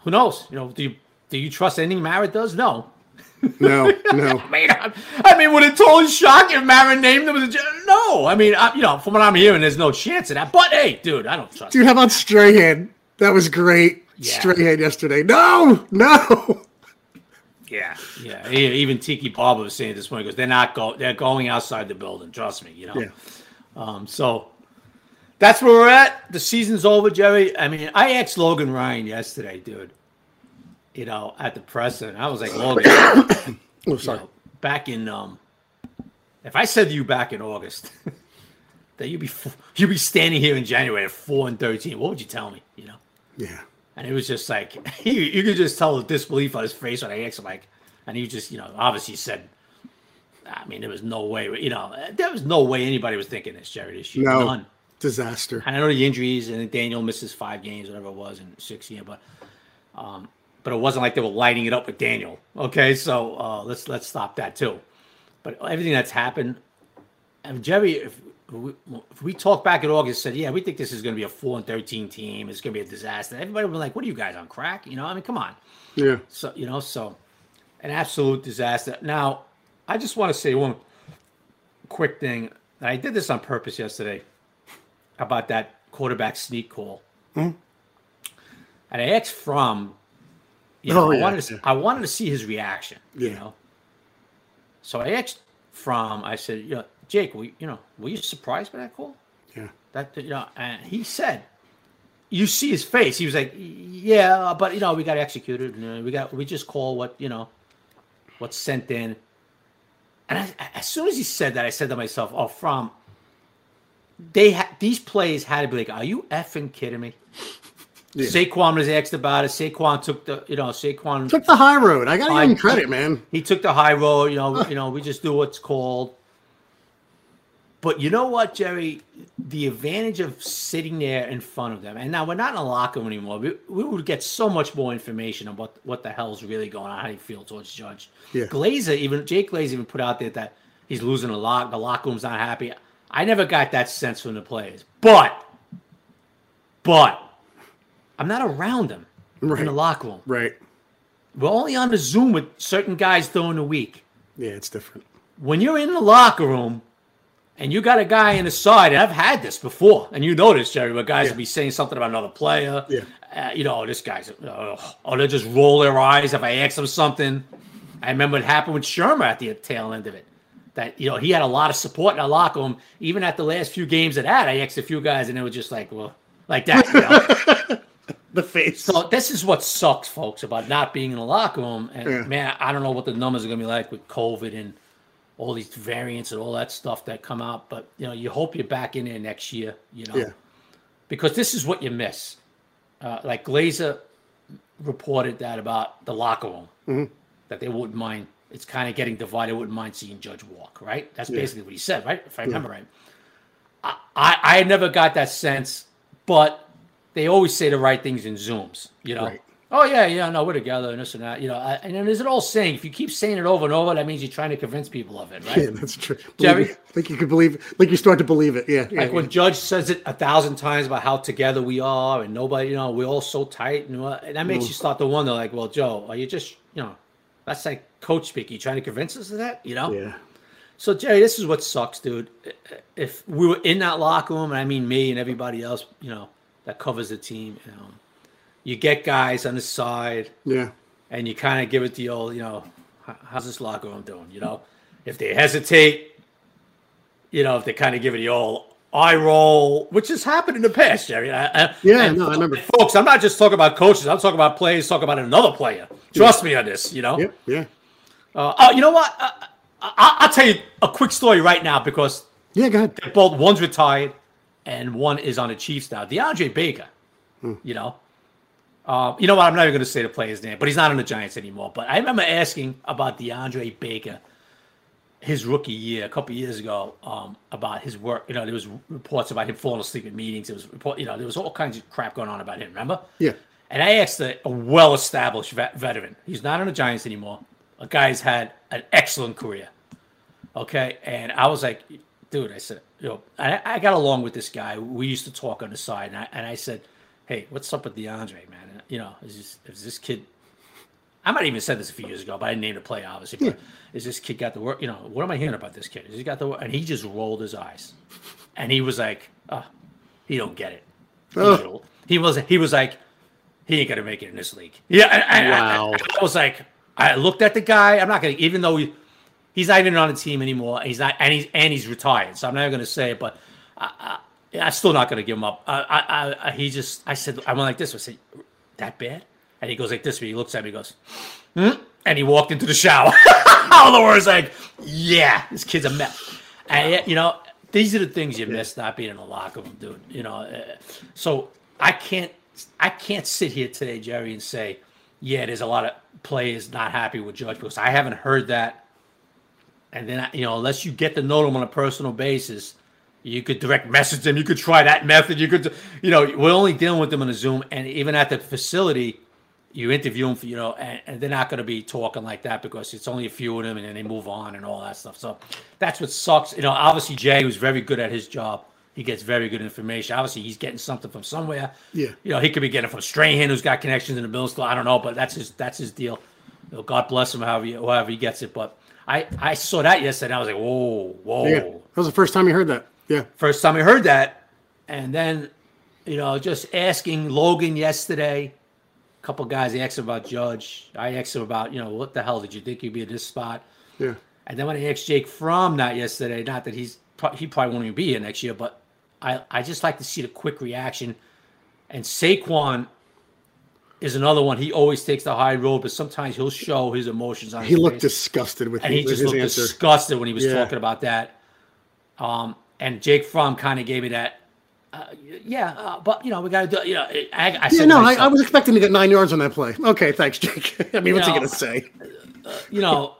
who knows? You know, do you do you trust anything Mara does? No. No, no. I mean, I, I mean, would it totally shock if Mara named him as a no? I mean, I, you know, from what I'm hearing, there's no chance of that. But hey, dude, I don't trust. Dude, how about Strahan? That was great. Yeah. Strahan yesterday. No, no. Yeah, yeah. Even Tiki Barber was saying this morning because they're not go they're going outside the building. Trust me, you know. Yeah. Um, so that's where we're at. The season's over, Jerry. I mean, I asked Logan Ryan yesterday, dude. You know, at the press, and I was like, Logan, Oh, you sorry. know, back in um, if I said to you back in August that you'd be you'd be standing here in January at four and thirteen, what would you tell me? You know. Yeah. And it was just like you, you could just tell the disbelief on his face when I asked him, like, and he just, you know, obviously said, I mean, there was no way, you know, there was no way anybody was thinking this, Jerry, this year. No. None. Disaster. And I know the injuries, and Daniel misses five games, whatever it was, and six years, but, um, but it wasn't like they were lighting it up with Daniel. Okay, so uh, let's let's stop that too. But everything that's happened, and Jerry, if we, if we talk back in August, said, yeah, we think this is going to be a four and thirteen team. It's going to be a disaster. Everybody would be like, what are you guys on crack? You know, I mean, come on. Yeah. So you know, so an absolute disaster. Now, I just want to say one quick thing. I did this on purpose yesterday about that quarterback sneak call. And I asked Fromm, you know, Oh, I wanted to, yeah. I wanted to see his reaction. You know, so I asked Fromm. I said, you know, Jake, were, you you know, were you surprised by that call? Yeah. That you know, and he said, you see his face. He was like, yeah, but you know, we got executed. You know, we got we just call what you know, what's sent in. And I, as soon as he said that, I said to myself, oh, Fromm they ha- these plays had to be like, are you effing kidding me? Yeah. Saquon was asked about it. Saquon took the, you know, Saquon Took the high road. I got to give him credit, man. he took the high road. You know, you know, we just do what's called. But you know what, Jerry? The advantage of sitting there in front of them, and now we're not in a locker room anymore. We, we would get so much more information about what the hell's really going on, how you feel towards Judge. Yeah. Glazer, even Jay Glazer, even put out there that he's losing a lot. The locker room's not happy. I never got that sense from the players, but, but, I'm not around them in the locker room. Right. We're only on the Zoom with certain guys during the week Yeah, it's different. when you're in the locker room and you got a guy in the side, and I've had this before, and you know this, Jerry, where guys Yeah. will be saying something about another player. Yeah. Uh, you know, this guy's, uh, or they'll just roll their eyes if I ask them something. I remember it happened with Shurmur at the tail end of it. That, you know, he had a lot of support in the locker room. Even at the last few games of that, I asked a few guys, and they were just like, well, like that. You know? The face. So this is what sucks, folks, about not being in the locker room. And Yeah. man, I don't know what the numbers are gonna be like with COVID and all these variants and all that stuff that come out. But you know, you hope you're back in there next year. You know, Yeah. because this is what you miss. Uh, like Glazer reported that about the locker room Mm-hmm. that they wouldn't mind. It's kind of getting divided. Wouldn't mind seeing Judge walk. Right. That's basically what he said. Right. If I remember right. I, I I never got that sense, but they always say the right things in Zooms. You know. Right. Oh yeah, yeah, no, we're together and this and that. You know, I, and then there's an old saying: if you keep saying it over and over, that means you're trying to convince people of it, right? Yeah, that's true. Jerry? I think you could believe it. Like you start to believe it. Yeah. yeah, Like when Judge says it a thousand times about how together we are and nobody, you know, we're all so tight, and, what- and that makes mm. you start to wonder, like, well, Joe, are you just, you know, that's like coach speak. Are You trying to convince us of that, you know? yeah. So Jerry, this is what sucks, dude. If we were in that locker room, and I mean me and everybody else, you know, that covers the team, you know, you get guys on the side, Yeah. and you kind of give it the old, you know, how's this locker room doing? You know, if they hesitate, you know, if they kind of give it the old eye roll, which has happened in the past, Jerry. I- Yeah, no, I remember. folks. I'm not just talking about coaches. I'm talking about players. Talking about another player. Trust me on this. You know. Yep. Yeah. Uh, oh, you know what? Uh, I, I'll tell you a quick story right now because Yeah. Go ahead. they're both one's retired and one is on the Chiefs now. DeAndre Baker, you know. Uh, you know what? I'm not even going to say the player's name, but he's not on the Giants anymore. But I remember asking about DeAndre Baker, his rookie year, a couple years ago, um, about his work. You know, there was reports about him falling asleep at meetings. There was report, you know, there was all kinds of crap going on about him. Remember? Yeah. And I asked a, a well-established vet, veteran. He's not on the Giants anymore. A guy's had an excellent career. Okay, and I was like, dude, I said, you know, I, I got along with this guy. We used to talk on the side, and I, and I said, hey, what's up with DeAndre, man? And, you know, is this, is this kid? I might have even said this a few years ago, but I didn't name the play, obviously. But is this kid got the work? You know, what am I hearing about this kid? Is he got the work? And he just rolled his eyes, and he was like, oh, he don't get it. He He was he was like, he ain't gonna make it in this league. Yeah, and, and I- Wow. I, was like, I looked at the guy. I'm not gonna, even though he, he's not even on the team anymore. He's not, and he's and he's retired. So I'm not gonna say it, but I, I'm still not gonna give him up. I, I, I, I he just, I said, I went like this. I said, that bad? And he goes like this. He looks at me. He goes, hmm? and he walked into the shower. All the words like, yeah, this kid's a mess. And you know, these are the things you miss not being in the locker room, dude. You know, uh, so I can't, I can't sit here today, Jerry, and say, yeah, there's a lot of players not happy with Judge because I haven't heard that. And then, you know, unless you get to know them on a personal basis, you could direct message them. You could try that method. You could, you know, we're only dealing with them on a Zoom, and even at the facility, you interview them for, you know, and, and they're not going to be talking like that because it's only a few of them, and then they move on and all that stuff. So that's what sucks. You know, obviously Jay was very good at his job. He gets very good information. Obviously, he's getting something from somewhere. Yeah. You know, he could be getting it from Strahan, who's got connections in the bill store. I don't know, but that's his that's his deal. You know, God bless him, however however he gets it. But I I saw that yesterday. and I was like, whoa, whoa. Yeah. That was the first time you heard that. Yeah. First time I heard that, and then you know, just asking Logan yesterday. A couple guys asked him about Judge. I asked him about, you know, what the hell did you think you'd be at this spot? Yeah. And then when I asked Jake Fromm that yesterday, not that he's he probably won't even be here next year, but I I just like to see the quick reaction. And Saquon is another one. He always takes the high road, but sometimes he'll show his emotions on. He his looked face. disgusted with, and he just looked answer. disgusted when he was Yeah. talking about that. Um, and Jake Fromm kind of gave me that. Uh, yeah, uh, but you know we got to do. You know, I, I Yeah, said no, I, I was expecting to get nine yards on that play. Okay, thanks, Jake. I mean, what's he going to say? you know,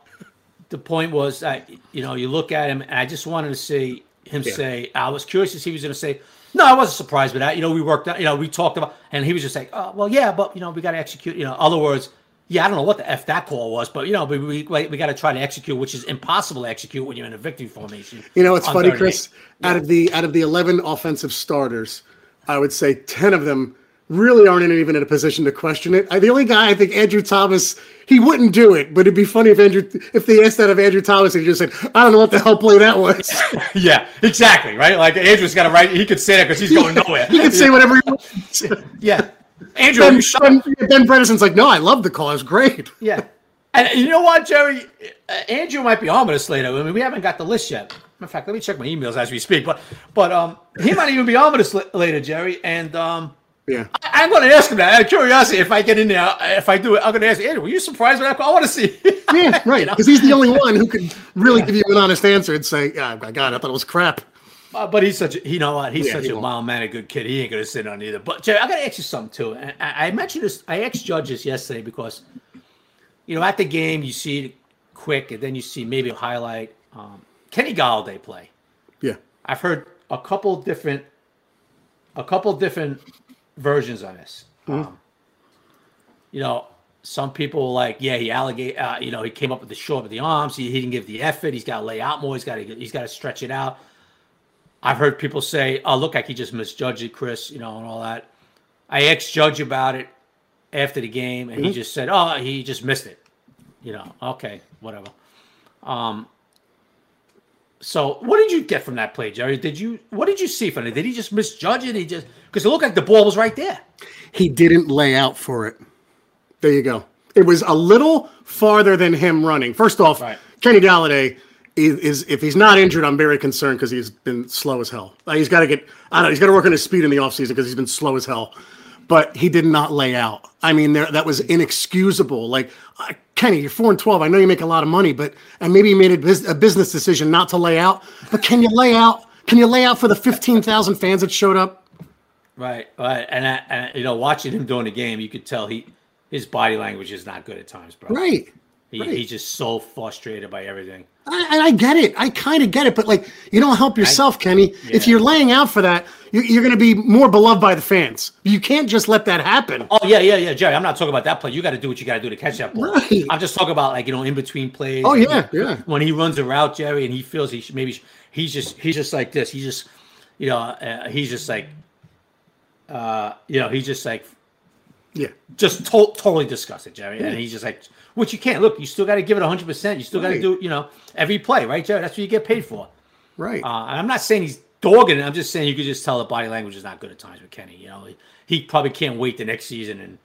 the point was that you know you look at him, and I just wanted to see him Yeah. say. I was curious to see if he was going to say. No, I wasn't surprised with that. You know, we worked out. You know, we talked about, and he was just like, "Oh, well, yeah, but you know, we got to execute." You know, other words, yeah, I don't know what the f that call was, but you know, we we, we got to try to execute, which is impossible to execute when you're in a victory formation. You know, it's funny, Chris. eight. Out of the out of the eleven offensive starters, I would say ten of them really aren't even in a position to question it. I, the only guy I think Andrew Thomas, he wouldn't do it, but it'd be funny if Andrew if they asked that of Andrew Thomas and he just said, "I don't know what the hell play that was." Yeah, exactly. Right. Like Andrew's got to right. He could say that because he's going nowhere. he could say whatever he wants. Yeah. Andrew, Ben, you ben, ben Bredeson's like, "No, I love the call. It's great." Yeah. And you know what, Jerry? Uh, Andrew might be ominous later. I mean, we haven't got the list yet. In fact, let me check my emails as we speak. But, but um, he might even be on ominous li- later, Jerry. And um, Yeah. I- I'm going to ask him that out of curiosity. If I get in there, if I do it, I'm going to ask Andrew. Were you surprised with that? call? I want to see. Yeah, right. Because he's the only one who could really give you an honest answer and say, "Yeah, I got it. I thought it was crap." Uh, but he's such a, you know what? He's Yeah, such he a mild mannered good kid. He ain't gonna sit on either. But Jerry, I gotta ask you something too. And I, I mentioned this. I asked judges yesterday because, you know, at the game you see it quick, and then you see maybe a highlight. Um, Kenny Golladay play. Yeah. I've heard a couple different, a couple different versions on this. Um, you know, some people like, yeah, he allegate, uh, you know, he came up with the short of the arms. He, he didn't give the effort. He's got to lay out more. He's got to he's got to stretch it out. I've heard people say, "Oh, look like he just misjudged it, Chris," you know, and all that. I ex Judge about it after the game, and mm-hmm. he just said, "Oh, he just missed it." You know, okay, whatever. Um. So, what did you get from that play, Jerry? Did you what did you see from it? Did he just misjudge it? He just because it looked like the ball was right there. He didn't lay out for it. There you go. It was a little farther than him running. First off, right. Kenny Golladay is, is, if he's not injured, I'm very concerned because he's been slow as hell. He's got to get I don't know, he's got to work on his speed in the offseason because he's been slow as hell. But he did not lay out. I mean, there that was inexcusable. Like uh, Kenny, you're four and twelve. I know you make a lot of money, but and maybe you made a, a business decision not to lay out. But can you lay out? Can you lay out for the fifteen thousand fans that showed up? Right, right, and, I, and you know, watching him during the game, you could tell he his body language is not good at times, bro. Right. He, right. He's just so frustrated by everything. I, I get it. I kind of get it, but like you don't help yourself, I, Kenny. Yeah. If you're laying out for that, you're, you're going to be more beloved by the fans. You can't just let that happen. Oh yeah, yeah, yeah, Jerry. I'm not talking about that play. You got to do what you got to do to catch that ball. Right. I'm just talking about like you know in between plays. Oh yeah, yeah. When he runs a route, Jerry, and he feels he should, maybe he's just he's just like this. He's just you know uh, he's just like uh you know he's just like yeah. Just to- totally disgusted, Jerry. Yeah. And he's just like, which you can't. Look, you still got to give it 100%. You still got to do, you know, every play, right, Jerry? That's what you get paid for. Right. Uh, and I'm not saying he's dogging it. I'm just saying you could just tell the body language is not good at times with Kenny. You know, he, he probably can't wait the next season and,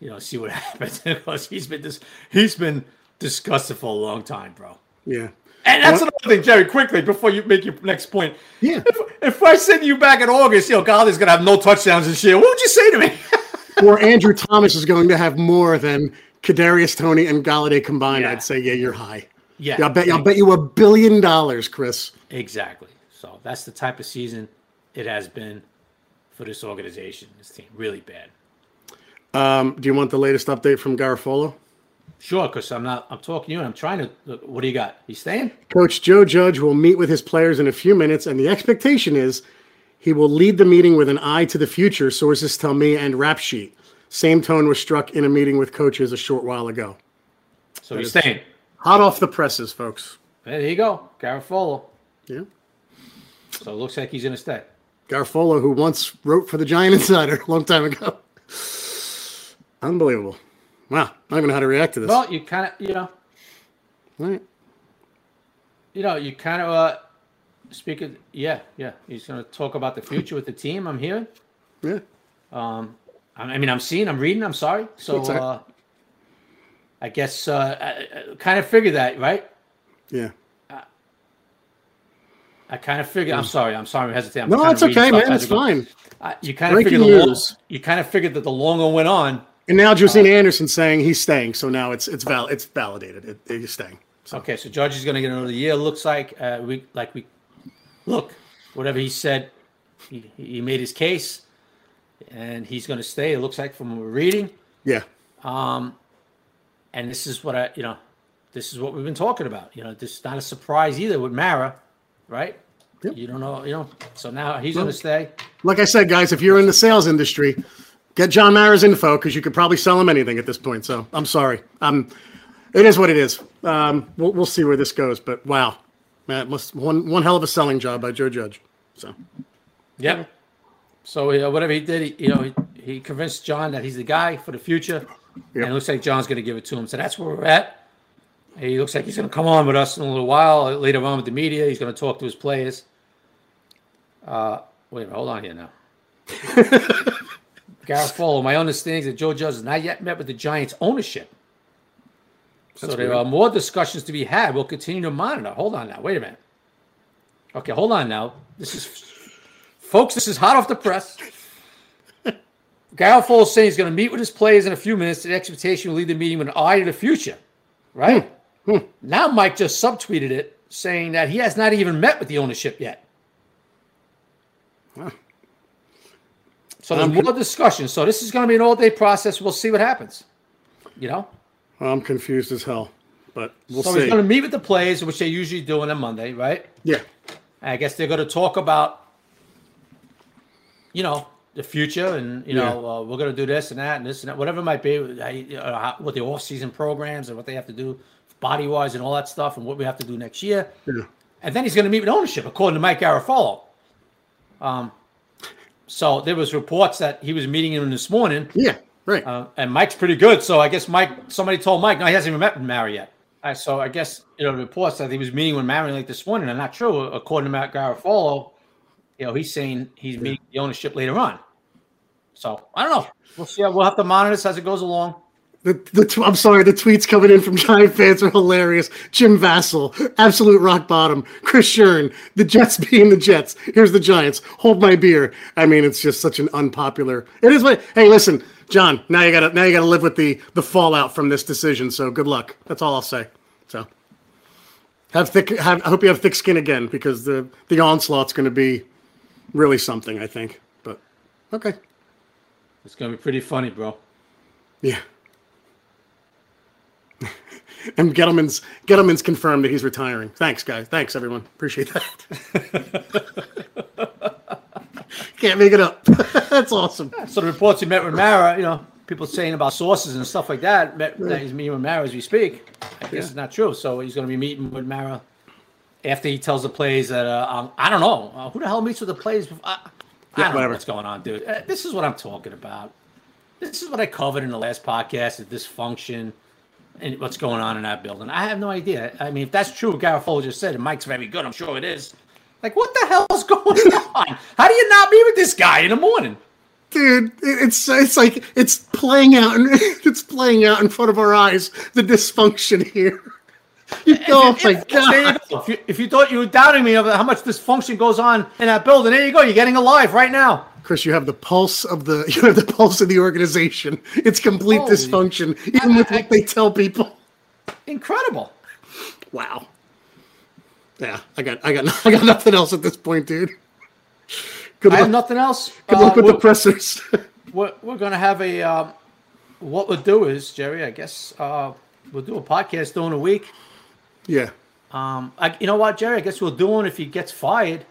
you know, see what happens because he's been this he's been disgusted for a long time, bro. Yeah. And that's another thing, Jerry. Quickly before you make your next point. Yeah. If, if I send you back in August, you know, Golly's gonna have no touchdowns this year. What would you say to me? or Andrew Thomas is going to have more than Kadarius Toney and Golladay combined, yeah. I'd say yeah, you're high. Yeah, I'll bet. I'll bet you a billion dollars, Chris. Exactly. So that's the type of season it has been for this organization, this team. Really bad. Um, do you want the latest update from Garafolo? Sure, because I'm not. I'm talking to you, and I'm trying to. What do you got? He's staying. Coach Joe Judge will meet with his players in a few minutes, and the expectation is he will lead the meeting with an eye to the future, sources tell me, and RapSheet. Same tone was struck in a meeting with coaches a short while ago. So he's staying. Hot off the presses, folks. There you go. Garafolo. Yeah. So it looks like he's to stay. Garafolo, who once wrote for the Giant Insider a long time ago. Unbelievable. Wow. I don't even know how to react to this. Well, you kind of, you know. Right. You know, you kind of, uh, Speaking, yeah, yeah, he's going to talk about the future with the team. I'm hearing. Yeah. Um, I mean, I'm seeing, I'm reading. I'm sorry. So, uh, I guess uh, I, I kind of figured that, right? Yeah. I, I kind of figured. I'm sorry. I'm sorry. I'm hesitating. I'm no, it's okay, man. It's fine. You kind of figured the long, you kind of figured that the longer went on. And now Josina uh, Anderson saying he's staying, so now it's it's val it's validated. It, he's staying. So. Okay, so Judge is going to get another year. Looks like uh, we like we look, whatever he said, he, he made his case, and he's going to stay. It looks like from what we're reading. Yeah. Um, and this is what I, you know, this is what we've been talking about. You know, this is not a surprise either with Mara, right? Yep. You don't know, you know. So now he's well, going to stay. Like I said, guys, if you're in the sales industry, get John Mara's info because you could probably sell him anything at this point. So I'm sorry. Um, it is what it is. Um, we'll, we'll see where this goes. But wow, Matt must one one hell of a selling job by Joe Judge. So, yeah. So uh, whatever he did, he, you know, he, he convinced John that he's the guy for the future, yep. and it looks like John's going to give it to him. So that's where we're at. He looks like he's going to come on with us in a little while later on with the media. He's going to talk to his players. Uh, wait a minute, hold on here now. Garafolo, my understanding is that Joe Judge has not yet met with the Giants ownership that's so there weird. are more discussions to be had. We'll continue to monitor. Hold on now. Wait a minute. Okay, hold on now. This is, folks, this is hot off the press. Garafolo is saying he's going to meet with his players in a few minutes. The expectation will lead the meeting with an eye to the future. Right? Hmm. Hmm. Now Mike just subtweeted it saying that he has not even met with the ownership yet. Huh. So there's more discussion. So this is going to be an all day process. We'll see what happens. You know? I'm confused as hell, but we'll so see. he's going to meet with the players, which they usually do on a Monday, right? Yeah. I guess they're going to talk about, you know, the future, and you know uh, we're going to do this and that and this and that, whatever it might be, uh, how- what the off season programs and what they have to do body wise and all that stuff, and what we have to do next year. Yeah. And then he's going to meet with ownership, according to Mike Garafolo. Um, so there was reports that he was meeting him this morning, Yeah, right. uh, and Mike's pretty good. So I guess Mike, somebody told Mike, no, he hasn't even met with Mara yet. So I guess you know the reports that he was meeting with Mara like this morning are not true, according to Matt Garafolo. You know, he's saying he's meeting the ownership later on. So I don't know. We'll see. We'll have to monitor this as it goes along. The, the I'm sorry, the tweets coming in from Giant fans are hilarious. Jim Vassell, absolute rock bottom. Chris Shern, the Jets being the Jets. Here's the Giants. Hold my beer. I mean, it's just such an unpopular. It is what. Hey, listen, John. Now you gotta now you gotta live with the the fallout from this decision. So good luck. That's all I'll say. So have thick. Have, I hope you have thick skin again because the the onslaught's going to be really something. I think. But okay. It's gonna be pretty funny, bro. Yeah. and Gettleman's Gettleman's confirmed that he's retiring. Thanks, guys. Thanks, everyone. Appreciate that. Can't make it up. That's awesome. So the reports he met with Mara, you know, people saying about sources and stuff like that, met, that he's meeting with Mara as we speak. I guess it's not true. So he's going to be meeting with Mara after he tells the plays that uh, um, I don't know uh, who the hell meets with the plays. Before? I, I don't know whatever. what's going on, dude. Uh, this is what I'm talking about. This is what I covered in the last podcast: the dysfunction and what's going on in that building. I have no idea. I mean, if that's true, what Garafolo just said, and Mike's very good. I'm sure it is. Like, what the hell's going on? How do you not meet with this guy in the morning? Dude, it's it's like it's playing out and it's playing out in front of our eyes, the dysfunction here. You go, oh my If- you god. go. If you, if you thought you were doubting me of how much dysfunction goes on in that building, there you go. You're getting alive right now. Chris, you have the pulse of the you have the pulse of the organization. It's complete Holy- dysfunction, even with what they tell people. Incredible. Wow. Yeah, I got I got I got nothing else at this point, dude. Good I have nothing else. good Uh, luck with the pressers. we're, we're going to have a. Um, what we'll do is, Jerry, I guess uh, we'll do a podcast during the week. yeah. Um, I, you know what, Jerry? I guess we'll do one if he gets fired.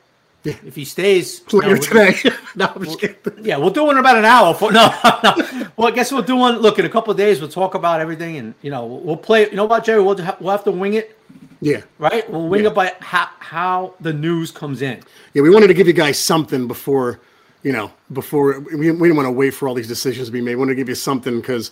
Yeah. If he stays. Later we'll- today. no, I'm just kidding. Yeah, we'll do one in about an hour. For, no, no. Well, I guess we'll do one. Look, in a couple of days, we'll talk about everything, and you know, we'll, we'll play. You know what, Jerry? We'll have, we'll have to wing it, Yeah. right? We'll wing Yeah. it by how how the news comes in. Yeah, we wanted to give you guys something before, you know, before we, we didn't want to wait for all these decisions to be made. We wanted to give you something because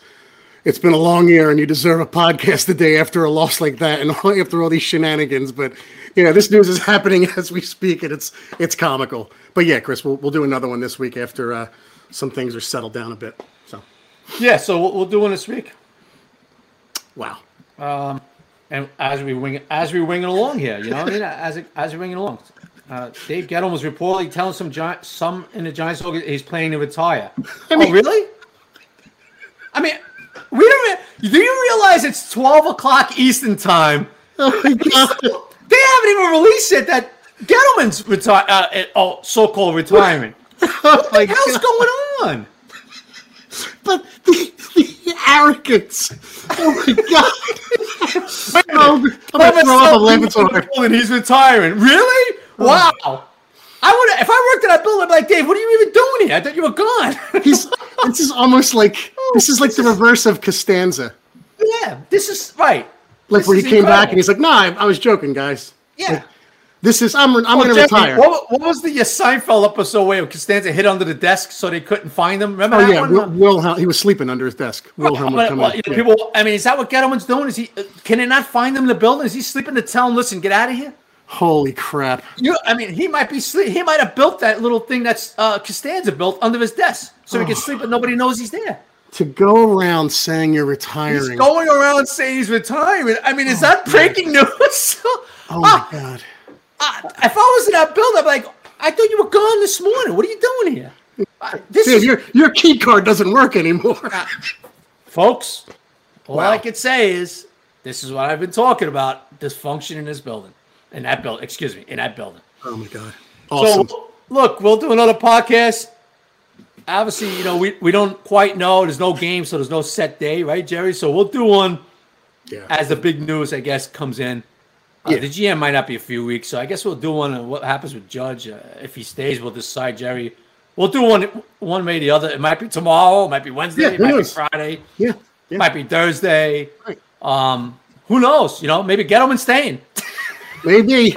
it's been a long year and you deserve a podcast the day after a loss like that and after all these shenanigans. But you know, this news is happening as we speak and it's it's comical. But yeah, Chris, we'll we'll do another one this week after uh, some things are settled down a bit. So Yeah, so we'll, we'll do one this week, wow. and as we wing as we wing it along here, you know, what I mean, as it, as we wing it along. Uh, Dave Gettleman was reportedly telling some giant, some in the Giants organ- he's planning to retire. oh, really? I mean, we don't. re- Do you realize it's twelve o'clock Eastern time? Oh my god. They haven't even released it that Gettleman's retire, uh, uh, oh, so-called retirement. Oh my What the hell's God. going on? But the, the arrogance. Oh my god. oh, I'm gonna throw up. I'm so hard. And he's retiring. Really? Wow. I would if I worked at that building, I'd be like, Dave, what are you even doing here? I thought you were gone. He's this is almost like this is like the reverse of Costanza. yeah, this is right. Like This where he is came back and he's like, "No, I, I was joking, guys. Yeah. This is I'm I'm Oh, gonna Jeffrey, retire." What, what was the uh, Seinfeld episode where Costanza hid under the desk so they couldn't find him? Remember Oh that yeah, one? Wil- Wilhelm. He was sleeping under his desk. Wilhelm would come well, in. you know, Yeah. people. I mean, is that what Gettleman's doing? Is he? uh, Can they not find him in the building? Is he sleeping to tell him, "Listen, get out of here"? Holy crap! You, I mean, he might be sleep. He might have built that little thing that's uh, Costanza built under his desk, so he can sleep, but nobody knows he's there. To go around saying you're retiring. He's retiring. going around saying he's retiring. I mean, is that breaking news? oh my Ah, god! ah, if I was in that building, I'd be like, I thought you were gone this morning. What are you doing here? Ah, This Dude, is, your your key card doesn't work anymore. folks. All Wow. I can say is this is what I've been talking about: dysfunction in this building, in that building. Excuse me, in that building. Oh my god! Awesome. So look, we'll do another podcast. Obviously, you know, we, we don't quite know. There's no game, so there's no set day, right, Jerry? So we'll do one yeah. as the big news, I guess, comes in. Uh, Yeah. The GM might not be a few weeks, so I guess we'll do one on what happens with Judge. Uh, if he stays, we'll decide, Jerry, we'll do one one way or the other. It might be tomorrow, it might be Wednesday, Yeah, it might knows? be Friday, Yeah. it yeah. might be Thursday. Right. Um, who knows? You know, maybe get him and staying. Maybe.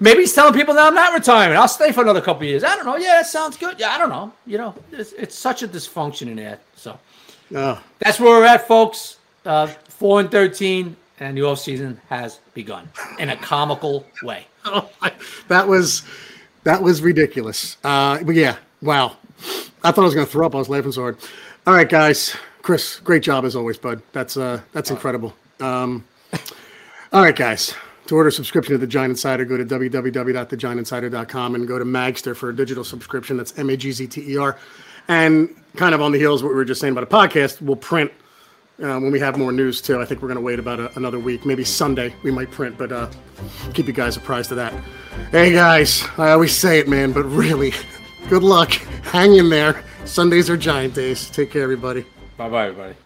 Maybe he's telling people that I'm not retiring. I'll stay for another couple of years. I don't know. Yeah, that sounds good. Yeah, I don't know. You know, it's, it's such a dysfunction in there. So Oh, that's where we're at, folks. Uh, four and thirteen, and the off season has begun in a comical way. oh, that was that was ridiculous. Uh, but yeah, wow. I thought I was going to throw up. I was laughing so hard. All right, guys. Chris, great job as always, bud. That's uh, that's incredible. Um, all right, guys. To order a subscription to the Giant Insider, go to www.thegiantinsider.com and go to Magzter for a digital subscription. That's M A G Z T E R. And kind of on the heels of what we were just saying about a podcast, we'll print uh, when we have more news too. I think we're going to wait about a, another week, maybe Sunday we might print, but uh, keep you guys apprised of that. Hey guys, I always say it, man, but really, good luck. Hang in there. Sundays are Giant days. Take care, everybody. Bye bye, everybody.